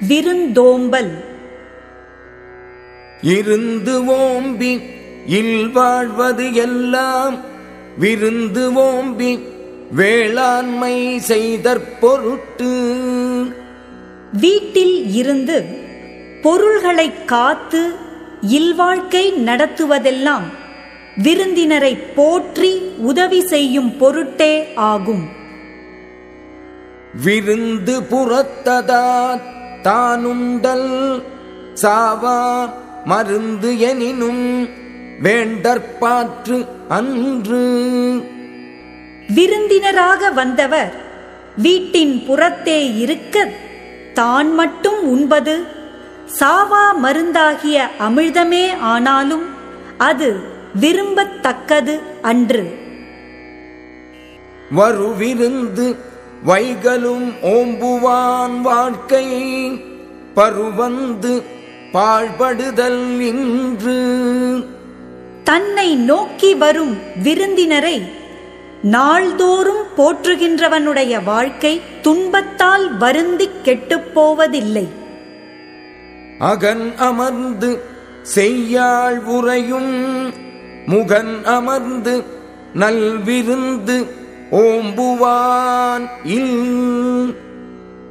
விருந்தோம்பல். இருந்து ஓம்பி இல்வாழ்வது எல்லாம் விருந்து ஓம்பி வேளாண்மை செய்தற் பொருட்டு வீட்டில் இருந்து பொருள்களை காத்து இல்வாழ்க்கை நடத்துவதெல்லாம் விருந்தினரை போற்றி உதவி செய்யும் பொருட்டே ஆகும். விருந்து புறத்ததாத் தானுண்டல் சாவா மருந்து எனினும் வேண்டற்பாற்று அன்று. விருந்தினராக வந்தவர் வீட்டின் புறத்தே இருக்க தான் மட்டும் உண்பது. சாவா மருந்தாகிய அமிழ்தமே ஆனாலும் அது விரும்பத்தக்கது அன்று. வருவிருந்து வைகலும் ஓம்புவான் வாழ்க்கை பருவந்து பாழ்படுதல் இன்று. தன்னை நோக்கி வரும் விருந்தினரை நாள்தோறும் போற்றுகின்றவனுடைய வாழ்க்கை துன்பத்தால் வருந்திக் கெட்டுப் போவதில்லை. அகன் அமர்ந்து செய்யாள் உரையும் முகன் அமர்ந்து நல்விருந்து ஓம்புவான் இல்.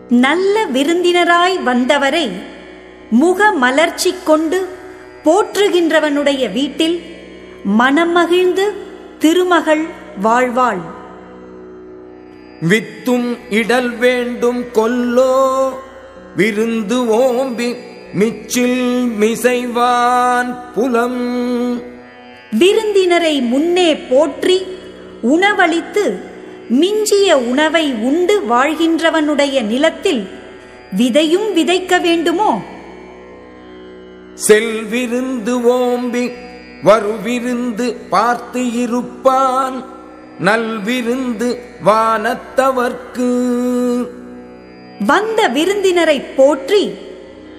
நல்ல விருந்தினராய் வந்தவரை முக மலர்ச்சி கொண்டு போற்றுகின்றவனுடைய வீட்டில் மனமகிழ்ந்து திருமகள் வாழ்வாள். வித்தும் இடல் வேண்டும் கொல்லோ விருந்து ஓம்பி மிச்சில் மிசைவான் புலம். விருந்தினரை முன்னே போற்றி உணவளித்து மிஞ்சிய உணவை உண்டு வாழ்கின்றவனுடைய நிலத்தில் விதையும் விதைக்க வேண்டுமோ? செல்விருந்து ஓம்பி வருவிருந்து பார்த்து இருப்பான் நல்விருந்து வானத்தவர்க்கு. வந்த விருந்தினரை போற்றி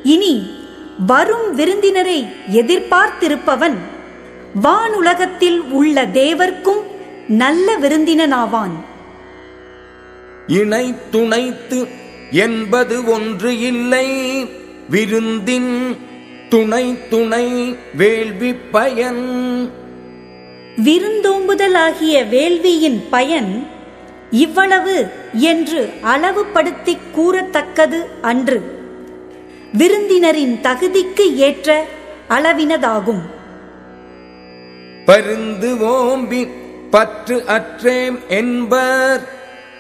இனி வரும் விருந்தினரை எதிர்பார்த்திருப்பவன் வானுலகத்தில் உள்ள தேவர்க்கும் நல்ல விருந்தினனாவான். இணை துணைத்து என்பது ஒன்று இல்லை. விருந்தின் துணை துணை வேள்வி பயன். விருந்தோம்புதலாகிய வேள்வியின் பயன் இவ்வளவு என்று அளவுபடுத்திக் கூறத்தக்கது அன்று. விருந்தினரின் தகுதிக்கு ஏற்ற அளவினதாகும். பருந்து ஓம்பி பற்று அற்றேம் என்பர்.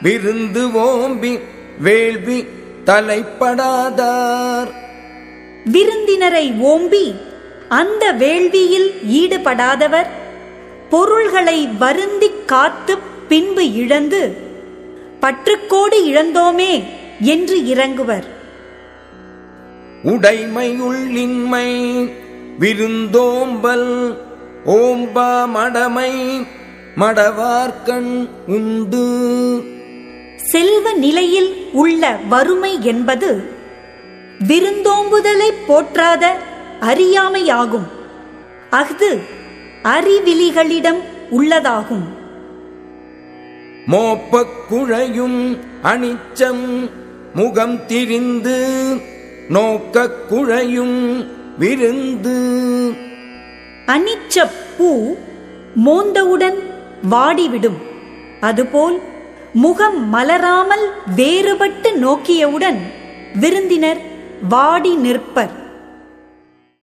விருந்து ஓம்பி வேள்வி தலைப்படாதார். விருந்தினரை ஓம்பி அந்த வேள்வியில் ஈடுபடாதவர். பொருள்களை வருந்திக் காத்து பின்பு இழந்து பற்றுக்கோடு இழந்தோமே என்று இறங்குவர். உடைமையுள்ளின்மை விருந்தோம்பல் ஓம்பா மடமை மடவார்கண் உண்டு. செல்வ நிலையில் உள்ள வறுமை என்பது விருந்தோம்புதலை போற்றாத அறியாமையாகும். அஃது அறிவிலிகளிடம் உள்ளதாகும். மோப்பக் குழையும் அனிச்சம் முகம் திரிந்து நோக்கக் குழையும் விருந்து. அனிச்ச பூ மோந்தவுடன் வாடிவிடும். அதுபோல் முகம் மலராமல் வேறுபட்டு நோக்கியவுடன் விருந்தினர் வாடி நிற்பர்.